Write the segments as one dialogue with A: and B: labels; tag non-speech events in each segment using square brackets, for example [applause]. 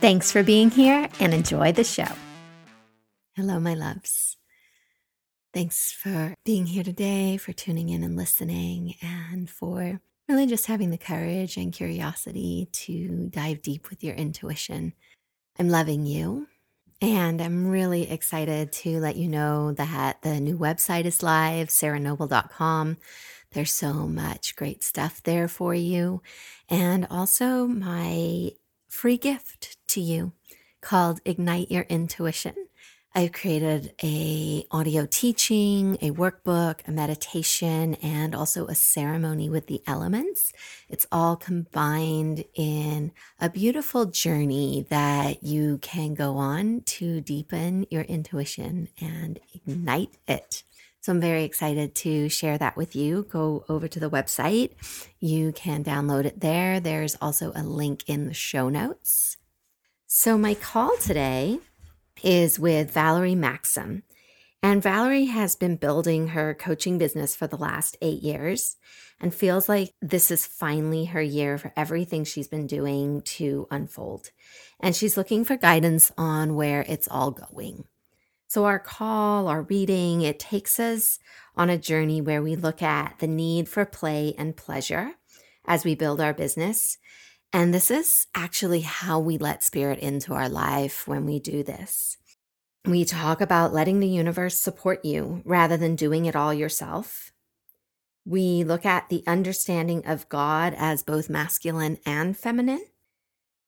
A: Thanks for being here and enjoy the show. Hello, my loves. Thanks for being here today, for tuning in and listening, and for really just having the courage and curiosity to dive deep with your intuition. I'm loving you. And I'm really excited to let you know that the new website is live, sarahnoble.com. There's so much great stuff there for you. And also my free gift to you called Ignite Your Intuition. I've created a audio teaching, a workbook, a meditation, and also a ceremony with the elements. It's all combined in a beautiful journey that you can go on to deepen your intuition and ignite it. So I'm very excited to share that with you. Go over to the website. You can download it there. There's also a link in the show notes. So my call today is with Valerie Maksym. And Valerie has been building her coaching business for the last eight years and feels like this is finally her year for everything she's been doing to unfold. And she's looking for guidance on where it's all going. So, our call, our reading, it takes us on a journey where we look at the need for play and pleasure as we build our business. And this is actually how we let spirit into our life when we do this. We talk about letting the universe support you rather than doing it all yourself. We look at the understanding of God as both masculine and feminine.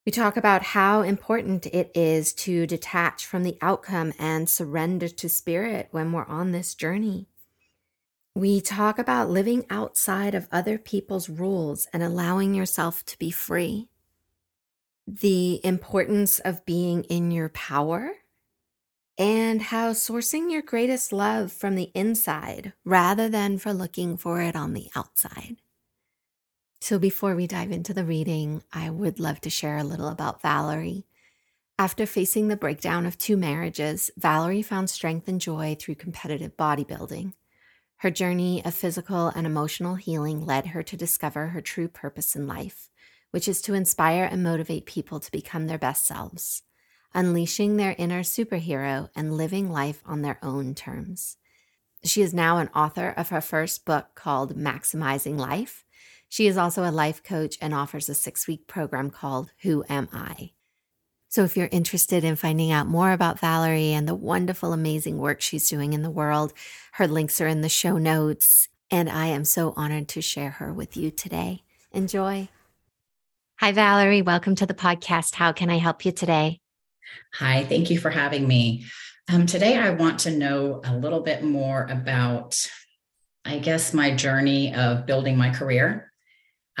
A: We talk about how important it is to detach from the outcome and surrender to spirit when we're on this journey. We talk about living outside of other people's rules and allowing yourself to be free. The importance of being in your power and how sourcing your greatest love from the inside rather than for looking for it on the outside. So, before we dive into the reading, I would love to share a little about Valerie. After facing the breakdown of two marriages, Valerie found strength and joy through competitive bodybuilding. Her journey of physical and emotional healing led her to discover her true purpose in life, which is to inspire and motivate people to become their best selves unleashing their inner superhero and living life on their own terms. She is now an author of her first book called Maximizing Life. She is also a life coach and offers a six week program called Who Am I? So, if you're interested in finding out more about Valerie and the wonderful, amazing work she's doing in the world, her links are in the show notes. And I am so honored to share her with you today. Enjoy. Hi, Valerie. Welcome to the podcast. How can I help you today?
B: Hi, thank you for having me. Um, today, I want to know a little bit more about, I guess, my journey of building my career.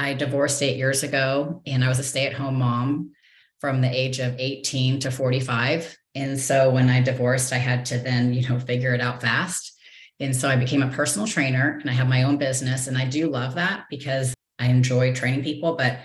B: I divorced eight years ago and I was a stay at home mom from the age of 18 to 45. And so when I divorced, I had to then, you know, figure it out fast. And so I became a personal trainer and I have my own business. And I do love that because I enjoy training people. But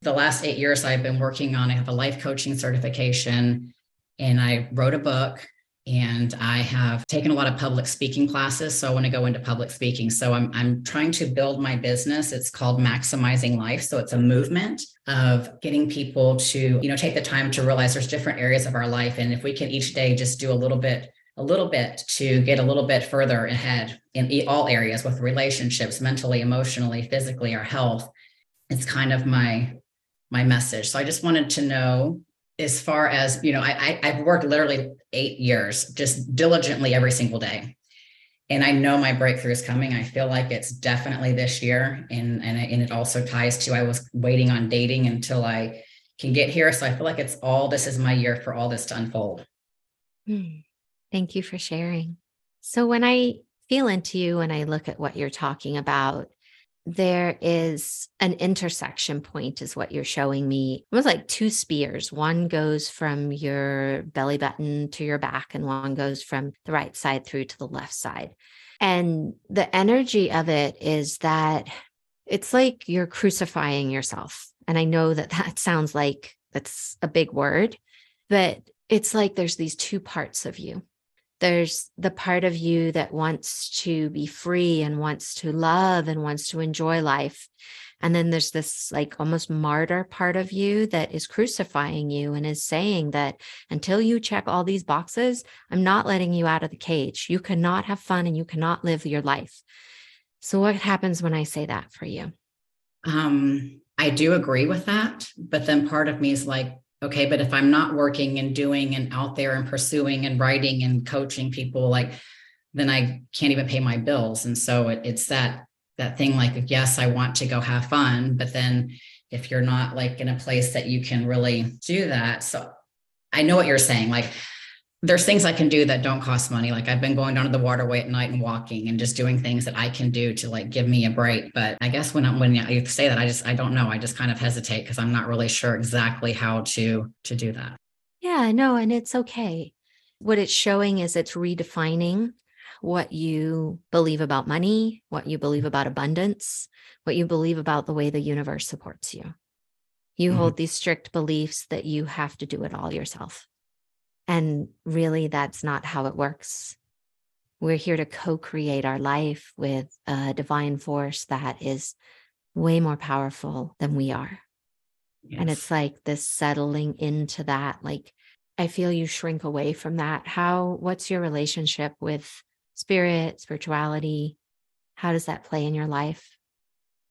B: the last eight years I've been working on, I have a life coaching certification and I wrote a book and I have taken a lot of public speaking classes. So I want to go into public speaking. So I'm, I'm trying to build my business. It's called Maximizing Life. So it's a movement of getting people to, you know, take the time to realize there's different areas of our life. And if we can each day just do a little bit, a little bit to get a little bit further ahead in all areas with relationships, mentally, emotionally, physically, our health, it's kind of my my message. So I just wanted to know as far as you know I, I have worked literally eight years just diligently every single day. And i know my breakthrough is coming. I feel like it's definitely this year. And and, and it also ties to i was waiting on dating until i can get here. So i feel like it's all this is my year for all this to unfold.
A: Hmm. thank you for sharing. So when i feel into you and i look at what you're talking about there is an intersection point, is what you're showing me. It was like two spears. One goes from your belly button to your back, and one goes from the right side through to the left side. And the energy of it is that it's like you're crucifying yourself. And I know that [laughs] that sounds like that's a big word, but it's like there's these two parts of you there's the part of you that wants to be free and wants to love and wants to enjoy life. And then there's this like almost martyr part of you that is crucifying you and is saying that until you check all these boxes, I'm not letting you out of the cage. You cannot have fun and you cannot live your life. So, what happens when I say that for you?
B: Um, I do agree with that. But then part of me is like, okay but if i'm not working and doing and out there and pursuing and writing and coaching people like then i can't even pay my bills. And so it, it's that that thing like yes i want to go have fun but then if you're not like in a place that you can really do that so i know what you're saying like there's things I can do that don't cost money. Like I've been going down to the waterway at night and walking and just doing things that I can do to like give me a break. But I guess when I, when you say that, I just I don't know. I just kind of hesitate because I'm not really sure exactly how to to do that.
A: Yeah, no, and it's okay. What it's showing is it's redefining what you believe about money, what you believe about abundance, what you believe about the way the universe supports you. You mm-hmm. hold these strict beliefs that you have to do it all yourself and really, that's not how it works. We're here to co create our life with a divine force that is way more powerful than we are. Yes. And it's like this settling into that. Like, I feel you shrink away from that. How, what's your relationship with spirit, spirituality? How does that play in your life?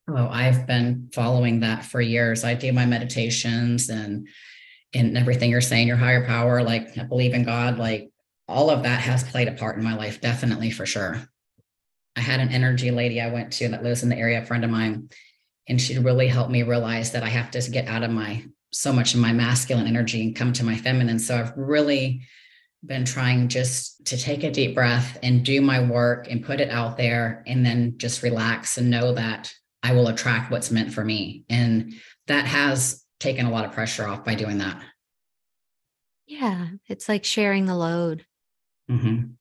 B: Oh, I've been following that for years. I do my meditations and in everything you're saying, your higher power, like I believe in God, like all of that has played a part in my life, definitely for sure. I had an energy lady I went to that lives in the area, a friend of mine, and she really helped me realize that I have to get out of my so much of my masculine energy and come to my feminine. So I've really been trying just to take a deep breath and do my work and put it out there and then just relax and know that I will attract what's meant for me. And that has taken a lot of pressure off by doing that.
A: Yeah, it's like sharing the load.
B: Mm-hmm.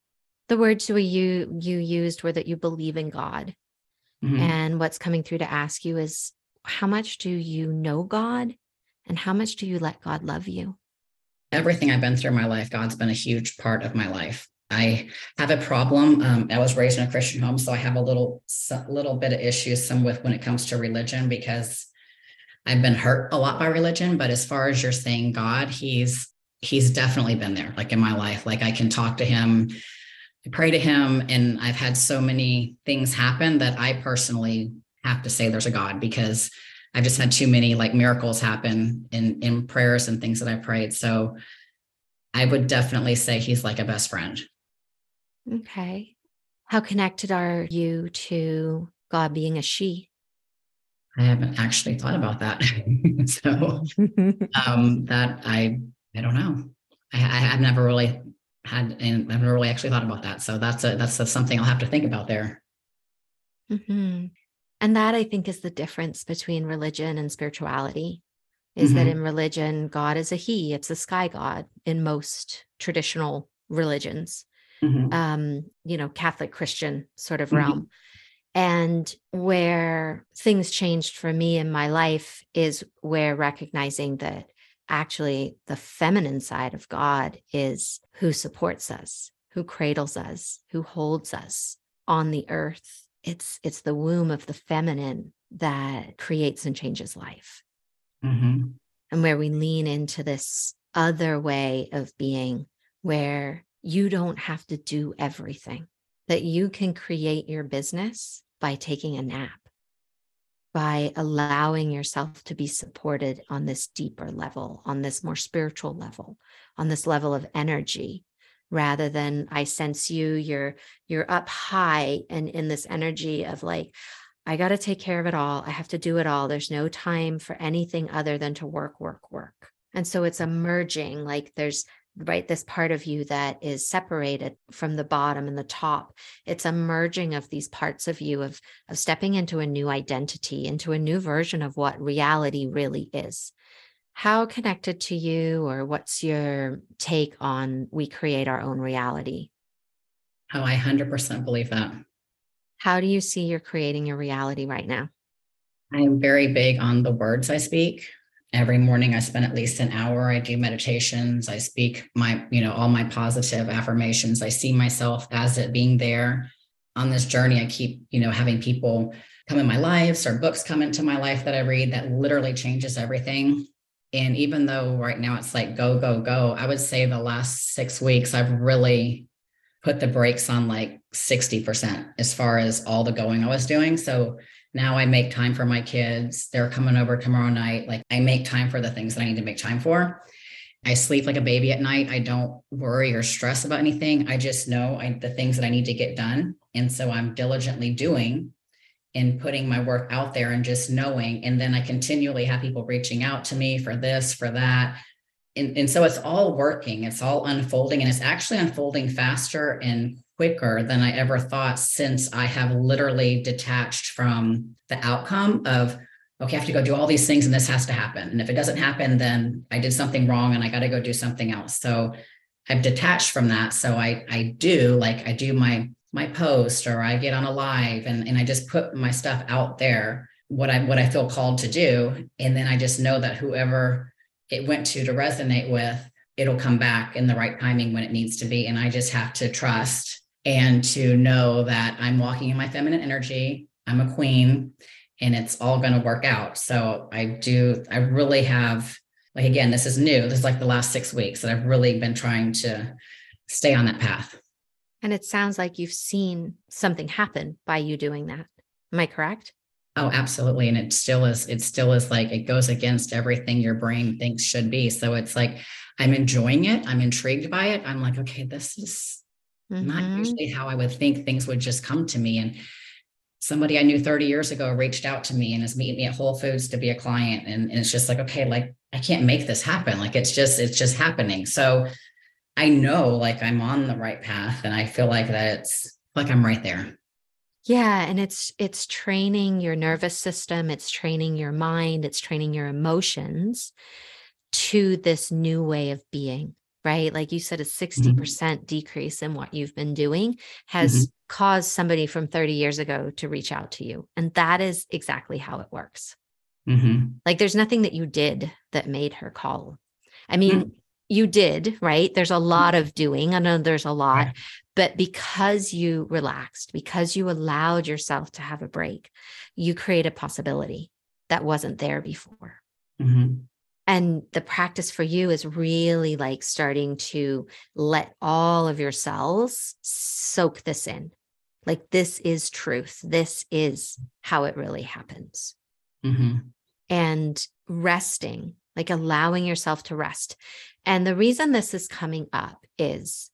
A: The words we you you used were that you believe in God, mm-hmm. and what's coming through to ask you is how much do you know God, and how much do you let God love you?
B: Everything I've been through in my life, God's been a huge part of my life. I have a problem. Um, I was raised in a Christian home, so I have a little little bit of issues some with when it comes to religion because I've been hurt a lot by religion, but as far as you're saying God, he's he's definitely been there like in my life. Like I can talk to him, I pray to him and I've had so many things happen that I personally have to say there's a God because I've just had too many like miracles happen in in prayers and things that I prayed. So I would definitely say he's like a best friend.
A: Okay. How connected are you to God being a she?
B: I haven't actually thought about that. [laughs] so [laughs] um, that I I don't know. I, have never really had and I've never really actually thought about that. So that's a that's a, something I'll have to think about there.
A: Mm-hmm. And that I think is the difference between religion and spirituality. Is mm-hmm. that in religion, God is a He, it's a sky God in most traditional religions, mm-hmm. um, you know, Catholic Christian sort of mm-hmm. realm. And where things changed for me in my life is where recognizing that actually the feminine side of God is who supports us, who cradles us, who holds us on the earth. It's it's the womb of the feminine that creates and changes life.
B: Mm-hmm.
A: And where we lean into this other way of being where you don't have to do everything that you can create your business by taking a nap, by allowing yourself to be supported on this deeper level, on this more spiritual level, on this level of energy rather than i sense you you're you're up high and in this energy of like i got to take care of it all. I have to do it all. There's no time for anything other than to work work work. And so it's emerging like there's right? This part of you that is separated from the bottom and the top. It's a merging of these parts of you of, of stepping into a new identity, into a new version of what reality really is. How connected to you, or what's your take on we create our own reality?
B: Oh, I 100% believe that.
A: How do you see you're creating your reality right now?
B: I'm very big on the words I speak every morning i spend at least an hour. I do meditations. I speak my you know all my positive affirmations. I see myself as it being there on this journey. I keep you know having people come in my lives or books come into my life that i read that literally changes everything. And even though right now it's like go go go i would say the last six weeks i've really put the brakes on like 60% as far as all the going i was doing. So now I make time for my kids. They're coming over tomorrow night. Like I make time for the things that I need to make time for. I sleep like a baby at night. I don't worry or stress about anything. I just know I, the things that I need to get done. And so I'm diligently doing and putting my work out there and just knowing. And then I continually have people reaching out to me for this, for that. And, and so it's all working, it's all unfolding, and it's actually unfolding faster and quicker than I ever thought since I have literally detached from the outcome of, okay, I have to go do all these things and this has to happen. And if it doesn't happen, then I did something wrong and I got to go do something else. So I've detached from that. So I I do like I do my my post or I get on a live and, and I just put my stuff out there, what I what I feel called to do. And then I just know that whoever it went to to resonate with, it'll come back in the right timing when it needs to be. And I just have to trust and to know that I'm walking in my feminine energy. I'm a queen and it's all going to work out. So I do, I really have, like, again, this is new. This is like the last six weeks that I've really been trying to stay on that path.
A: And it sounds like you've seen something happen by you doing that. Am I correct?
B: Oh, absolutely. And it still is, it still is like it goes against everything your brain thinks should be. So it's like I'm enjoying it. I'm intrigued by it. I'm like, okay, this is mm-hmm. not usually how I would think things would just come to me. And somebody I knew 30 years ago reached out to me and is meeting me at Whole Foods to be a client. And, and it's just like, okay, like I can't make this happen. Like it's just, it's just happening. So I know like I'm on the right path and I feel like that it's like I'm right there.
A: Yeah, and it's it's training your nervous system, it's training your mind, it's training your emotions to this new way of being right? Like you said, a 60% mm-hmm. percent mm hmm decrease in what you've been doing has mm-hmm. caused somebody from 30 years ago to reach out to you. And that is exactly how it works. Mm-hmm. Like there's nothing that you did that made her call. I mean, mm-hmm. you did, right? There's a lot of doing. I know there's a lot, yeah. but because you relaxed, because you allowed yourself to have a break, you create a possibility that wasn't there before. Mm-hmm and the practice for you is really like starting to let all of your cells soak this in. Like this is truth. This is how it really happens. Mm-hmm. and resting like allowing yourself to rest. And the reason this is coming up is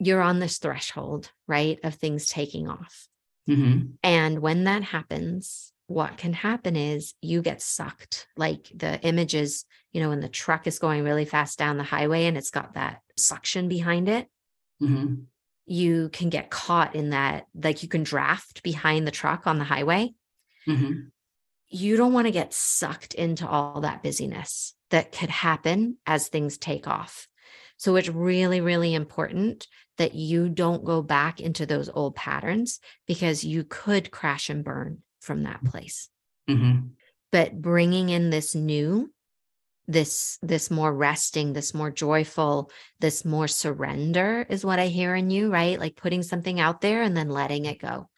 A: you're on this threshold right of things taking off. Mm-hmm. and when that happens what can happen is you get sucked like the images you know when the truck is going really fast down the highway and it's got that suction behind it mm-hmm. you can get caught in that like you can draft behind the truck on the highway mm-hmm. you don't want to get sucked into all that busyness that could happen as things take off so it's really really important that you don't go back into those old patterns because you could crash and burn from that place. Mm-hmm. But bringing in this new, this this more resting, this more joyful, this more surrender is what I hear in you, right? Like putting something out there and then letting it go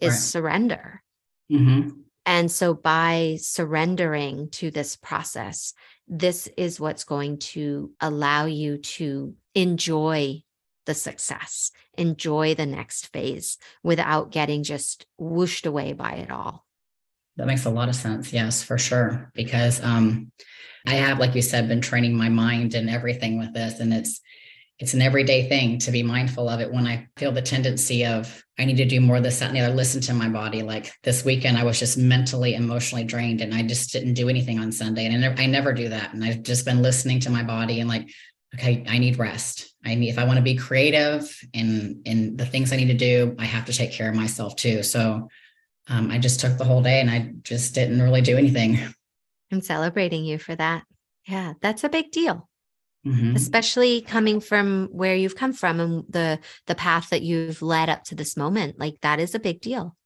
A: is right. surrender. Mm-hmm. And so by surrendering to this process, this is what's going to allow you to enjoy the success, enjoy the next phase without getting just whooshed away by it all.
B: That makes a lot of sense. Yes, for sure. Because um, I have, like you said, been training my mind and everything with this, and it's it's an everyday thing to be mindful of it when I feel the tendency of I need to do more this, that, and the other, listen to my body. Like this weekend, I was just mentally, emotionally drained and I just didn't do anything on Sunday. And I never, I never do that. And I've just been listening to my body and like, okay, I need rest. I need if I want to be creative in in the things I need to do, I have to take care of myself too. So um, I just took the whole day and I just didn't really do anything.
A: I'm celebrating you for that. Yeah, that's a big deal. Mm-hmm. especially coming from where you've come from and the the path that you've led up to this moment like that is a big deal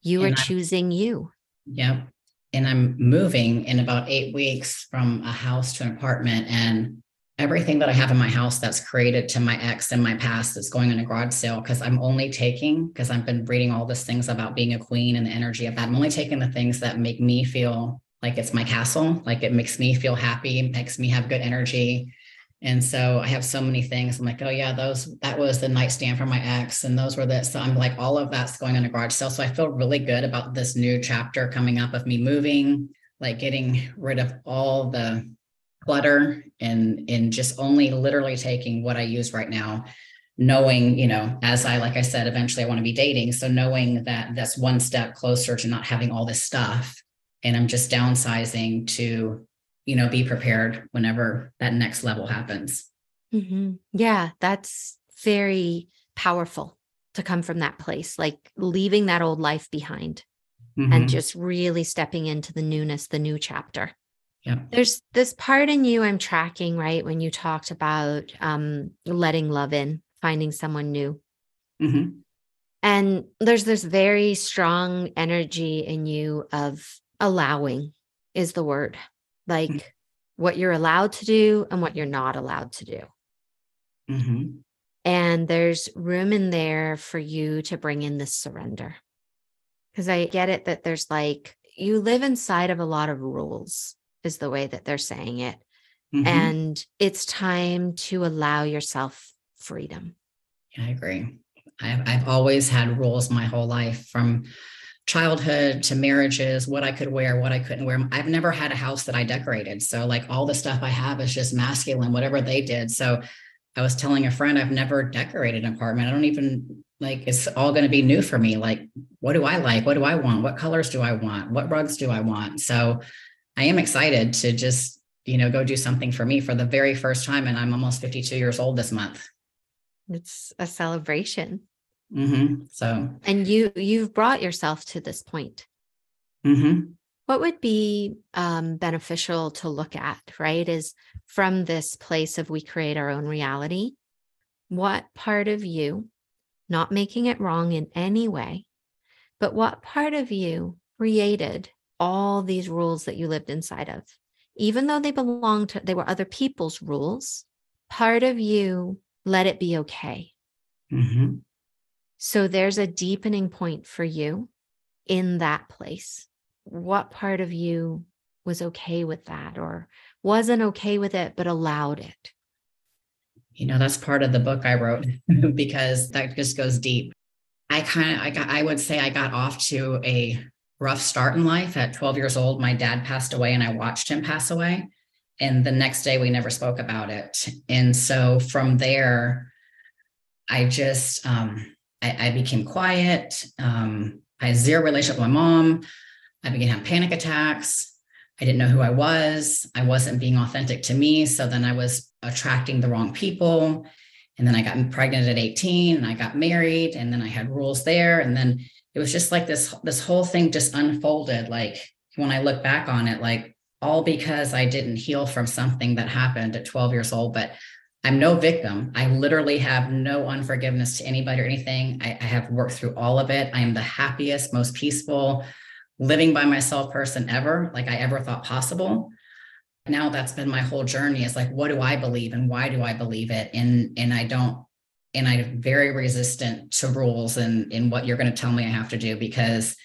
A: you and are I, choosing you
B: yep and i'm moving in about eight weeks from a house to an apartment and everything that i have in my house that's created to my ex and my past is going in a garage sale because i'm only taking because i've been reading all these things about being a queen and the energy of that i'm only taking the things that make me feel like it's my castle like it makes me feel happy makes me have good energy and so I have so many things. I'm like, oh yeah, those that was the nightstand for my ex, and those were the. So I'm like, all of that's going on a garage sale. So I feel really good about this new chapter coming up of me moving, like getting rid of all the clutter and and just only literally taking what I use right now, knowing, you know, as I like I said, eventually I want to be dating. So knowing that that's one step closer to not having all this stuff. And I'm just downsizing to you know, be prepared whenever that next level happens.
A: Mm-hmm. Yeah, that's very powerful to come from that place, like leaving that old life behind mm-hmm. and just really stepping into the newness, the new chapter.
B: Yeah.
A: There's this part in you I'm tracking, right? When you talked about um, letting love in, finding someone new. Mm-hmm. And there's this very strong energy in you of allowing, is the word. Like mm-hmm. what you're allowed to do and what you're not allowed to do. Mm-hmm. And there's room in there for you to bring in this surrender. Because I get it that there's like, you live inside of a lot of rules, is the way that they're saying it. Mm-hmm. And it's time to allow yourself freedom.
B: Yeah, I agree. I've, I've always had rules my whole life from childhood to marriages, what I could wear, what I couldn't wear. I've never had a house that I decorated. So, like, all the stuff I have is just masculine, whatever they did. So, I was telling a friend, I've never decorated an apartment. I don't even like it's all going to be new for me. Like, what do I like? What do I want? What colors do I want? What rugs do I want? So, I am excited to just, you know, go do something for me for the very first time. And I'm almost 52 years old this month.
A: It's a celebration.
B: Mm-hmm. So,
A: and you you've brought yourself to this point.
B: Mm-hmm.
A: What would be um, beneficial to look at, right? Is from this place of we create our own reality. What part of you, not making it wrong in any way, but what part of you created all these rules that you lived inside of? Even though they belonged to, they were other people's rules, part of you let it be okay.
B: Mm-hmm.
A: So there's a deepening point for you in that place. What part of you was okay with that or wasn't okay with it, but allowed it?
B: You know, that's part of the book I wrote [laughs] because that just goes deep. I kind of, I got, I would say I got off to a rough start in life at 12 years old. My dad passed away and I watched him pass away. And the next day we never spoke about it. And so from there, I just, um, I, I became quiet. Um, I had zero relationship with my mom. I began having panic attacks. I didn't know who I was. I wasn't being authentic to me. So then I was attracting the wrong people. And then I got pregnant at 18 and I got married and then I had rules there. And then it was just like this, this whole thing just unfolded. Like when I look back on it, like all because I didn't heal from something that happened at 12 years old. But I'm no victim. I literally have no unforgiveness to anybody or anything. I, I, have worked through all of it. I am the happiest, most peaceful, living by myself person ever, like I ever thought possible. Now that's been my whole journey. Is like, what do I believe and why do I believe it? And and I don't, and I'm very resistant to rules and in what you're going to tell me I have to do because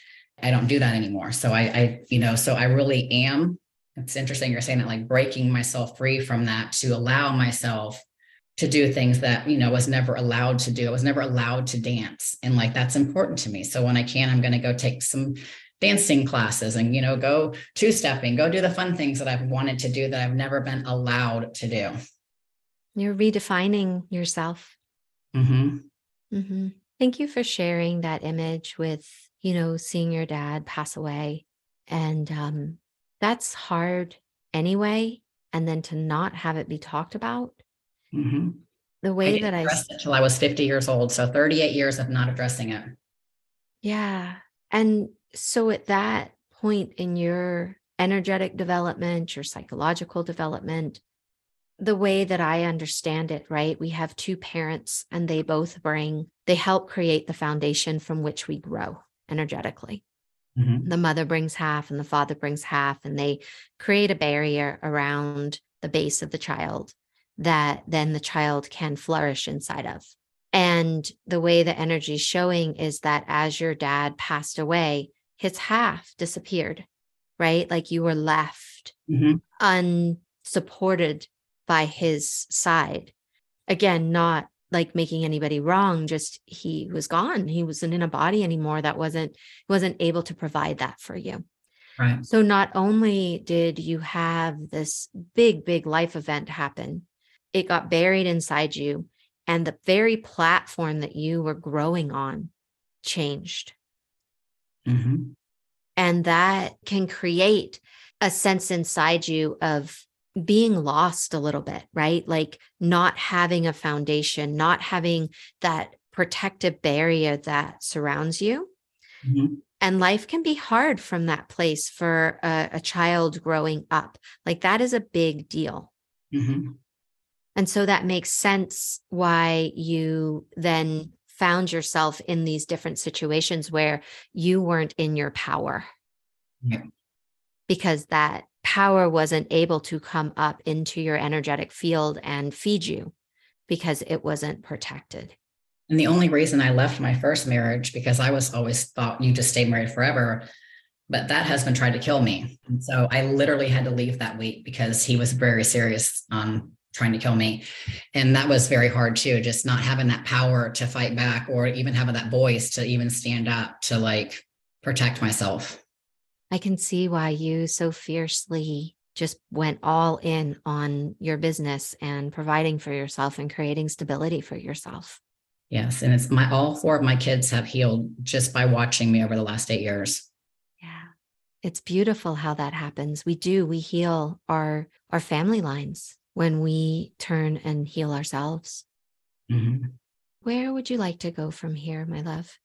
B: I don't do that anymore. So I, I, you know, so I really am it's interesting you're saying that like breaking myself free from that to allow myself to do things that you know was never allowed to do. I was never allowed to dance and like that's important to me. So when i can i'm going to go take some dancing classes and you know go two stepping go do the fun things that i've wanted to do that i've never been allowed to do.
A: You're redefining yourself
B: mm-hmm.
A: Mm-hmm. thank you for sharing that image with you know seeing your dad pass away and um, that's hard anyway and then to not have it be talked about
B: Mm-hmm.
A: The way I that I
B: addressed it until I was 50 years old. So 38 years of not addressing it.
A: Yeah. And so at that point in your energetic development, your psychological development, the way that I understand it, right? We have two parents and they both bring, they help create the foundation from which we grow energetically. Mm-hmm. The mother brings half and the father brings half, and they create a barrier around the base of the child that then the child can flourish inside of. And the way the energy is showing is that as your dad passed away, his half disappeared, right? Like you were left mm-hmm. unsupported by his side. Again, not like making anybody wrong, just he was gone. He wasn't in a body anymore that wasn't wasn't able to provide that for you.
B: Right.
A: So not only did you have this big, big life event happen, it got buried inside you and the very platform that you were growing on changed. Mm-hmm. And that can create a sense inside you of being lost a little bit, right? Like not having a foundation, not having that protective barrier that surrounds you. Mm-hmm. And life can be hard from that place for a, a, child growing up. Like that is a big deal. Mm-hmm. And so that makes sense why you then found yourself in these different situations where you weren't in your power. Yeah. Because that power wasn't able to come up into your energetic field and feed you because it wasn't protected.
B: And the only reason I left my first marriage, because I was always thought you just stay married forever, but that husband tried to kill me. And so I literally had to leave that week because he was very serious on trying to kill me. And that was very hard too, just not having that power to fight back or even having that voice to even stand up to like protect myself.
A: I can see why you so fiercely just went all in on your business and providing for yourself and creating stability for yourself.
B: Yes. And it's my all four of my kids have healed just by watching me over the last eight years.
A: Yeah. It's beautiful how that happens. We do, we heal our our family lines when we turn and heal ourselves. Mm-hmm. Where would you like to go from here, my love?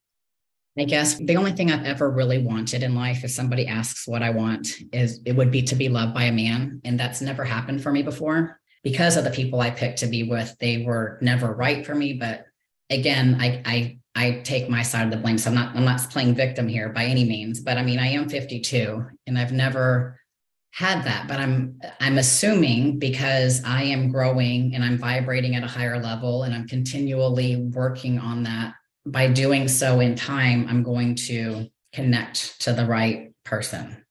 B: I guess the only thing I've ever really wanted in life, if somebody asks what I want, is it would be to be loved by a man. And that's never happened for me before because of the people I picked to be with. They were never right for me. But again, I, I, I take my side of the blame. So I'm not, I'm not playing victim here by any means, but I mean, I am 52 and I've never had that but i'm i'm assuming because i am growing and i'm vibrating at a higher level and i'm continually working on that by doing so in time i'm going to connect to the right person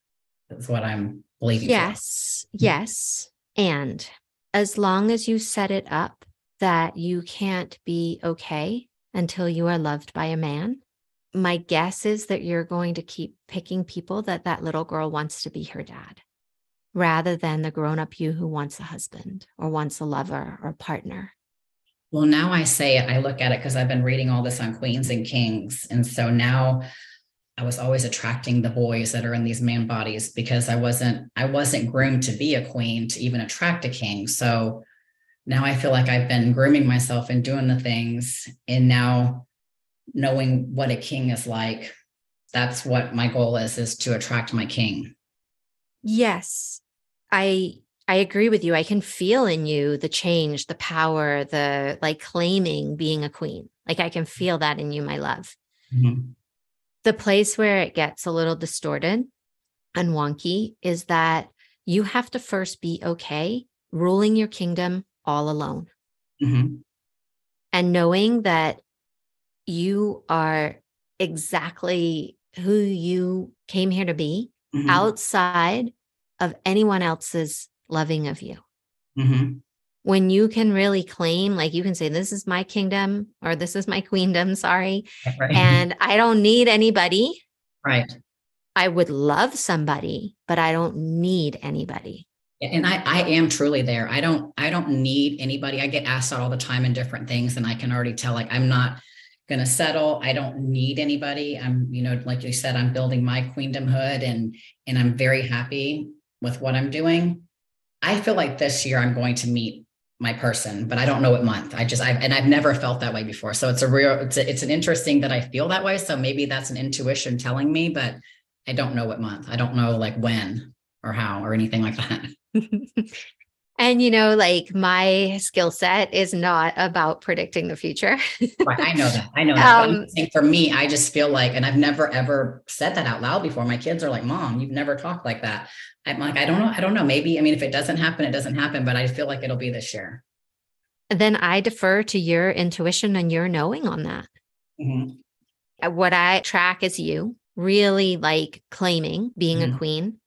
B: that's what i'm believing
A: yes for. yes and as long as you set it up that you can't be okay until you are loved by a man my guess is that you're going to keep picking people that that little girl wants to be her dad rather than the grown up you who wants a husband or wants a lover or a partner?
B: Well, now I say it, I look at it because I've been reading all this on queens and kings. And so now I was always attracting the boys that are in these man bodies because I wasn't I wasn't groomed to be a queen to even attract a king. So now I feel like I've been grooming myself and doing the things and now knowing what a king is like that's what my goal is is to attract my king
A: Yes. I I agree with you. I can feel in you the change, the power, the like claiming being a queen. Like I can feel that in you, my love. Mm-hmm. The place where it gets a little distorted and wonky is that you have to first be okay ruling your kingdom all alone. Mm-hmm. And knowing that you are exactly who you came here to be mm-hmm. outside of anyone else's loving of you. Mm-hmm. When you can really claim, like you can say, This is my kingdom or this is my queendom, [laughs] sorry. Right. And I don't need anybody.
B: Right.
A: I would love somebody, but I don't need anybody.
B: And I, I am truly there. I don't, I don't need anybody. I get asked out all the time in different things, and I can already tell like I'm not going to settle. I don't need anybody. I'm, you know, like you said, I'm building my queendomhood and and I'm very happy with what I'm doing. I feel like this year I'm going to meet my person, but I don't know what month. I just, I've, and I've never felt that way before. So it's a real, it's, a, it's an interesting that I feel that way. So maybe that's an intuition telling me, but I don't know what month. I don't know like when or how or anything like that. [laughs]
A: And you know, like my skill set is not about predicting the future.
B: right, I know that. I know that. Um, for me, I just feel like, and I've never ever said that out loud before. My kids are like, "Mom, you've never talked like that." I'm like, I don't know. I don't know. Maybe. I mean, if it doesn't happen, it doesn't happen. But I feel like it'll be this year.
A: Then I defer to your intuition and your knowing on that. Mm-hmm. Uh, what I track is you really like claiming being mm-hmm. a queen,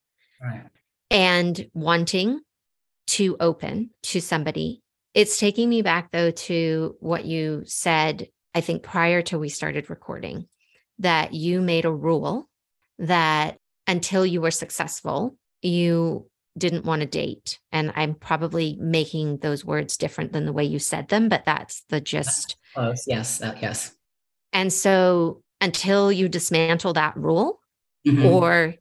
A: right. and wanting to open to somebody. It's taking me back though to what you said, I think prior to we started recording, that you made a rule that until you were successful, you didn't want to date. And I'm probably making those words different than the way you said them, but that's the gist.
B: Close. Yes. Uh, yes.
A: And so until you dismantle that rule mm-hmm. or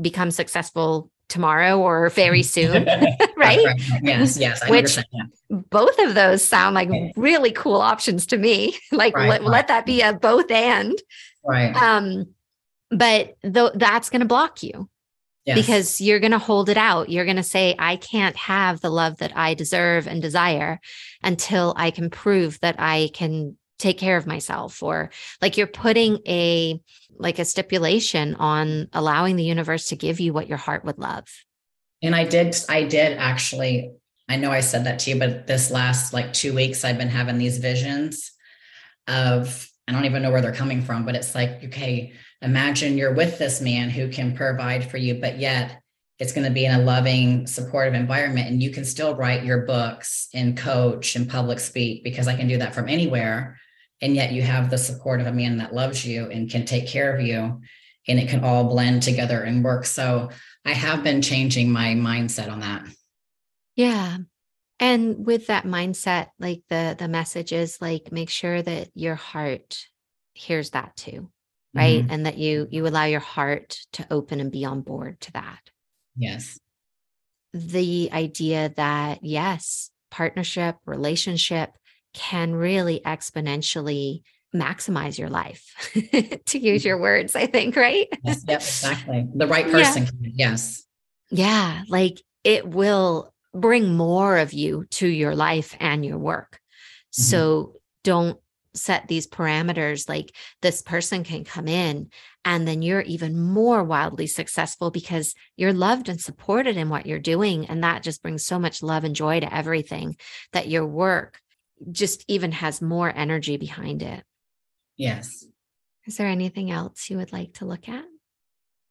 A: become successful tomorrow or very [laughs] soon, [laughs] right?
B: Yes, yes. I Which yeah.
A: both of those sound like really cool options to me. [laughs] like right, let, right. let that be a both and.
B: Right.
A: Um, but though that's going to block you yes. because you're going to hold it out. You're going to say, I can't have the love that I deserve and desire until I can prove that I can take care of myself or like you're putting a like a stipulation on allowing the universe to give you what your heart would love.
B: And I did, I did actually, I know I said that to you, but this last like two weeks, I've been having these visions of, I don't even know where they're coming from, but it's like, okay, imagine you're with this man who can provide for you, but yet it's going to be in a loving, supportive environment. And you can still write your books and coach and public speak because I can do that from anywhere and yet you have the support of a man that loves you and can take care of you and it can all blend together and work. So i have been changing my mindset on that.
A: Yeah. And with that mindset like the the message is like make sure that your heart hears that too right? Mm-hmm. and that you you allow your heart to open and be on board to that.
B: Yes.
A: The idea that yes partnership relationship can really exponentially maximize your life [laughs] to use your words i think right?
B: Yes, yep exactly. The right person yeah. yes.
A: Yeah like it will bring more of you to your life and your work. Mm-hmm. so don't set these parameters like this person can come in and then you're even more wildly successful because you're loved and supported in what you're doing and that just brings so much love and joy to everything that your work just even has more energy behind it.
B: Yes.
A: Is there anything else you would like to look at?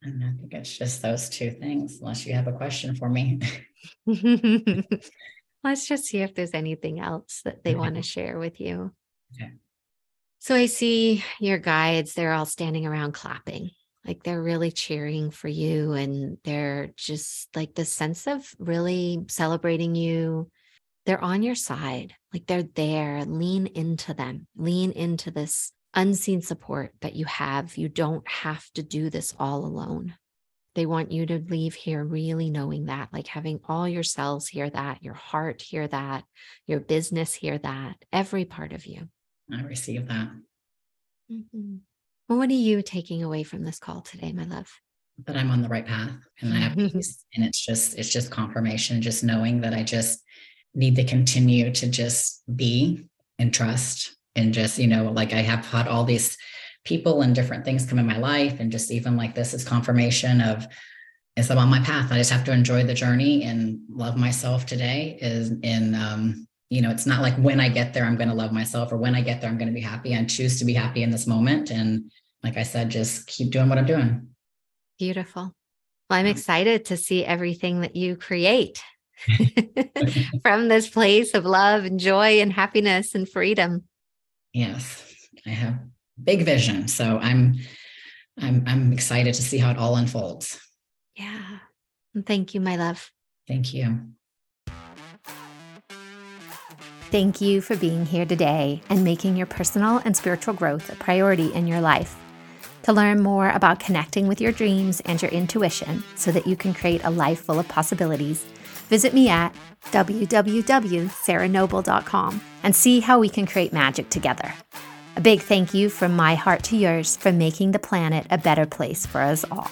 B: I think it's just those two things, unless you have a question for me. [laughs]
A: Let's just see if there's anything else that they want to share with you.
B: Okay.
A: So I see your guides, they're all standing around clapping, like they're really cheering for you. And they're just like the sense of really celebrating you, they're on your side, like they're there. Lean into them, lean into this unseen support that you have. You don't have to do this all alone. They want you to leave here really knowing that, like having all your cells hear that, your heart hear that, your business hear that, every part of you.
B: I receive that.
A: Mm-hmm. Well, what are you taking away from this call today, my love?
B: That I'm on the right path and I have [laughs] peace. And it's just, it's just confirmation, just knowing that I just need to continue to just be and trust and just you know like i have had all these people and different things come in my life and just even like this is confirmation of is i'm on my path. I just have to enjoy the journey and love myself today is in um you know it's not like when i get there i'm going to love myself or when i get there i'm going to be happy. And choose to be happy in this moment. And like i said just keep doing what i'm doing.
A: Beautiful. Well i'm excited to see everything that you create [laughs] [laughs] from this place of love and joy and happiness and freedom.
B: Yes, I have big vision. So I'm I'm I'm excited to see how it all unfolds.
A: Yeah. Thank you, my love.
B: Thank you.
A: Thank you for being here today and making your personal and spiritual growth a priority in your life. To learn more about connecting with your dreams and your intuition so that you can create a life full of possibilities, visit me at www.sarahnoble.com and see how we can create magic together. A big thank you from my heart to yours for making the planet a better place for us all.